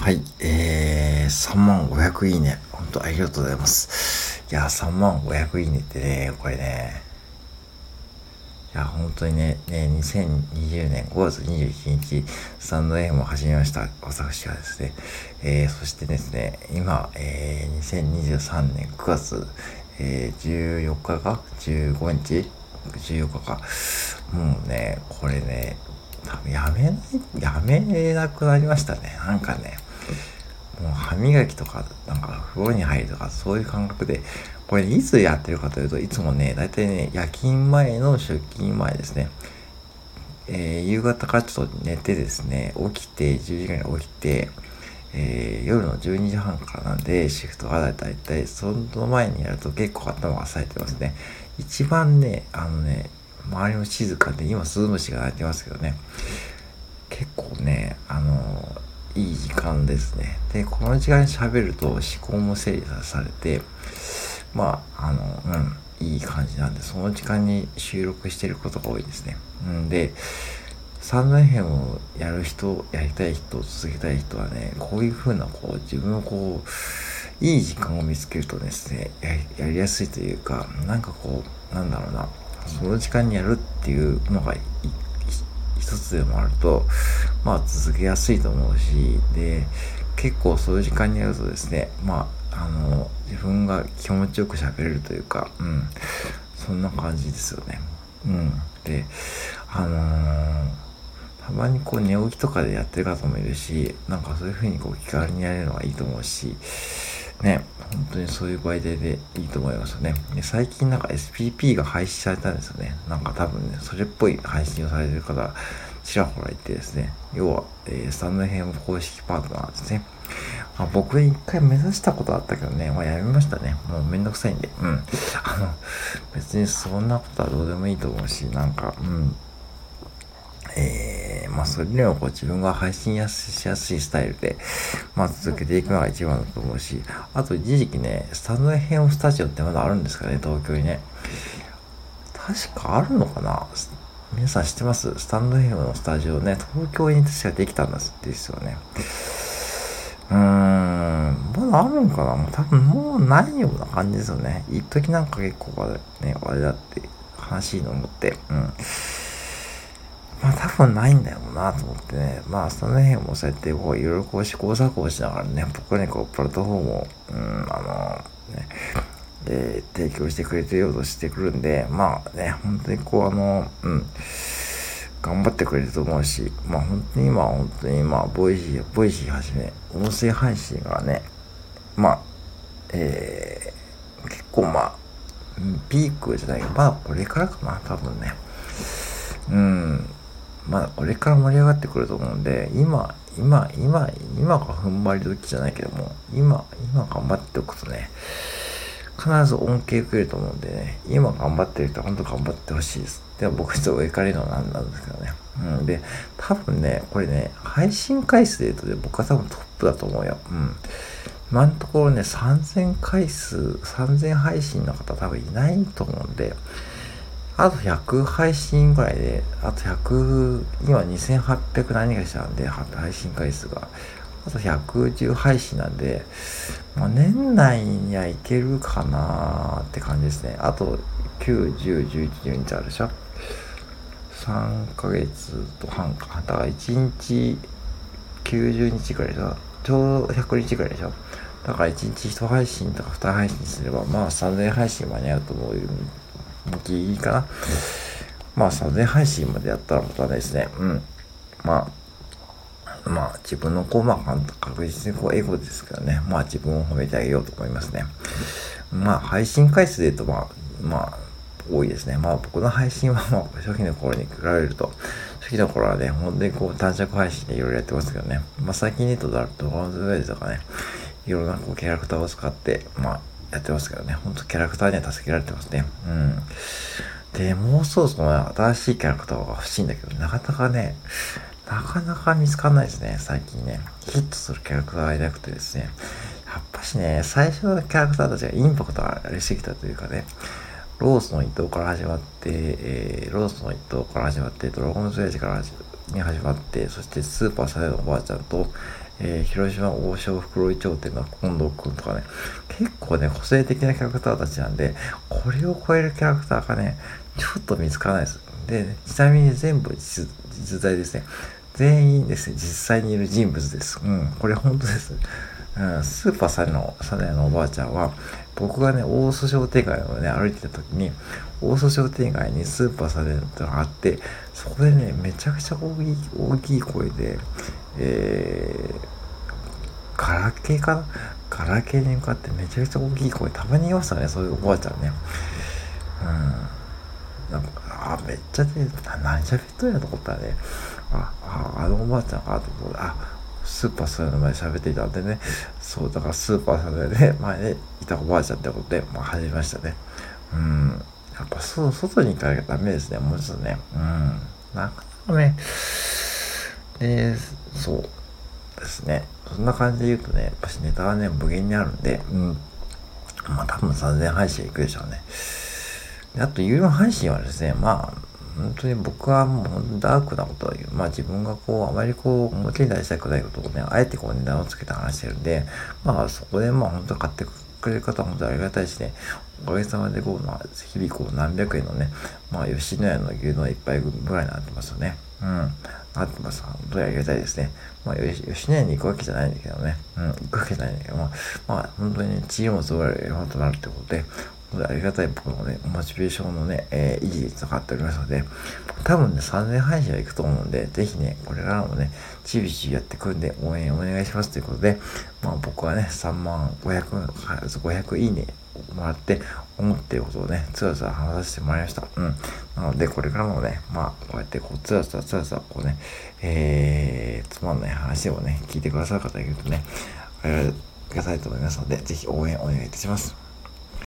はい、えー、3万500いいね。本当ありがとうございます。いや、3万500いいねってね、これね、いや、本当にね、ね、2020年5月21日、スタンド M を始めました、私はですね、えー、そしてですね、今、えー、2023年9月、えー、14日か ?15 日 ?14 日か。もうね、これね、やめない、やめなくなりましたね。なんかね、もう歯磨きとか、なんか風呂に入るとか、そういう感覚で、これ、いつやってるかというと、いつもね、だいたいね、夜勤前の出勤前ですね。えー、夕方からちょっと寝てですね、起きて、10時ぐらいに起きて、えー、夜の12時半からなんで、シフトがだいたいその前にやると結構頭が冴えてますね。一番ね、あのね、周りも静かで、今、スズムシが鳴いてますけどね、結構ね、あのいい時間ですね。で、この時間に喋ると思考も整理されて、まあ、あの、うん、いい感じなんで、その時間に収録してることが多いですね。うんで、三年編をやる人、やりたい人、続けたい人はね、こういう風な、こう、自分をこう、いい時間を見つけるとですね、やりやすいというか、なんかこう、なんだろうな、その時間にやるっていうのが一一つでもあると、まあ続けやすいと思うし、で、結構そういう時間にやるとですね、まあ、あの、自分が気持ちよく喋れるというか、うん、そんな感じですよね。うん。で、あのー、たまにこう寝起きとかでやってる方もいるし、なんかそういう風にこう気軽にやれるのがいいと思うし、ね、本当にそういう媒体でいいと思いますよね。で最近なんか SPP が廃止されたんですよね。なんか多分ね、それっぽい配信をされてる方、ちらほらいてですね、要は、えー、スタンド編公式パートナーですね。まあ、僕一回目指したことあったけどね、まあやめましたね。もうめんどくさいんで。うん。あの、別にそんなことはどうでもいいと思うし、なんか、うん。えー、まあそれでもこう自分が配信やしやすいスタイルで、まあ続けていくのが一番だと思うし、あと一時期ね、スタンド編スタジオってまだあるんですかね、東京にね。確かあるのかな？皆さん知ってます？スタンド FM のスタジオね、東京に確かできたんですですよね。うーん、まだあるんかな？もう多分もうないような感じですよね。一時なんか結構ね、あれだって悲しいの思って、うん。分ないんだよなと思ってね。まあその辺もそうやってこういろいろこう試行錯誤しながらね、僕にこうプラットフォームを、うん、あの、ね、えー、提供してくれてようとしてくるんで、まあね、本当にこうあの、うん、頑張ってくれると思うし、まあ本当に今は本当に今、 Voicy、Voicy はじめ、音声配信がね、まあ、えー、結構まあ、ピークじゃないまあこれからかな、多分ね。うん、まだこれから盛り上がってくると思うんで、今、今、今、今が踏ん張り時じゃないけども、今、今頑張っておくとね、必ず恩恵くれると思うんでね、今頑張ってる人は本当頑張ってほしいです。でも僕ちょっと上から言うのは何なんですけどね。うん。で、多分ね、これね、配信回数で言うとね、僕は多分トップだと思うよ。うん。今のところね、3000回数、3000配信の方多分いないと思うんで、あと100配信ぐらいで、あと100、今2800何がしたんで、配信回数が。あと110配信なんで、まあ、年内にはいけるかなーって感じですね。あと9、10、11、12日あるでしょ ?3 ヶ月と半か。だから1日90日くらいでしょちょうど100日くらいでしょだから1日1配信とか2配信すれば、まあ3000配信間に合うと思うよ。ギリギリかな。まあ3000配信までやったらまたですね。うん。まあまあ自分のこう、まあ確実にこうエゴですけどね、まあ自分を褒めてあげようと思いますね。まあ配信回数で言うと、まあ、まあ、多いですね。まあ僕の配信は、まあ初期の頃に比べると、初期の頃はね、本当にこう短尺配信でいろいろやってますけどね。まあ最近ネットだと、ワンズウェイズとかね、いろんなこうキャラクターを使って、まあやってますけどね。ほんとキャラクターには助けられてますね。うん。で、もうそろそろ新しいキャラクターが欲しいんだけど、なかなかね、なかなか見つかんないですね、最近ね。ヒットするキャラクターがいなくてですね。やっぱしね、最初のキャラクターたちがインパクトありすぎたというかね、ロースの一頭から始まって、えー、ロースの一頭から始まって、ドラゴンズエイジからに始まって、そしてスーパーサイドのおばあちゃんと、えー、広島王将袋井頂点の近藤くんとかね、結構ね、個性的なキャラクターたちなんで、これを超えるキャラクターがね、ちょっと見つからないです。で、ちなみに全部実実在ですね。全員ですね、実際にいる人物です。うん、これ本当です。うん、スーパーサネの、サネのおばあちゃんは、僕がね、大須商店街をね、歩いてた時に、大須商店街にスーパーサネってのがあって、そこでね、めちゃくちゃ大きい、大きい声で、えー、ガラケーかな？ガラケーに向かってめちゃくちゃ大きい声、たまに言いましたね、そういうおばあちゃんね。うん。なんか、あ、めっちゃね、何喋っとんやと思ったらね、あ、あ、あのおばあちゃんかと思って、あ、スーパーさんの前喋っていたんでね、そう、だからスーパーさんでね、前にいたおばあちゃんってことで、まあ、始めましたね。うん。やっぱそ外に行かなきゃダメですね、もうちょっとね。うん。なかなかね、えー、そうですね。そんな感じで言うとね、やっぱしネタはね、無限にあるんで、うん。まあ多分3000配信いくでしょうね。であと、有料配信はですね、まあ、本当に僕はもうダークなことを言う。まあ自分がこう、あまりこう、表に出したくないことをね、あえてこう値段をつけて話してるんで、まあそこでまあ本当買ってくれる方は本当にありがたいしね、おかげさまでこう、まあ日々こう何百円のね、まあ吉野家の牛丼一杯ぐらいになってますよね。うん。なってます。本当にありがたいですね。まあ、吉野家に行くわけじゃないんだけどね。うん、行くわけじゃないんだけど、まあ、まあ、本当にチームを揃えるようとなるってことで、本当にありがたい僕のね、モチベーションのね、えー、維持につながっておりますので、多分ね、3000配信は行くと思うんで、ぜひね、これからもね、ちびちびやってくんで応援お願いしますということで、まあ僕はね、3万500、500いいねもらって、思っていることをね、つらつら話させてもらいました。うん。なので、これからもね、まあ、こうやってこう、つらつらつらつら、こうね、えー、つまんない話をね、聞いてくださる方がいるとね、ありがたいと思いますので、ぜひ応援お願いいたします。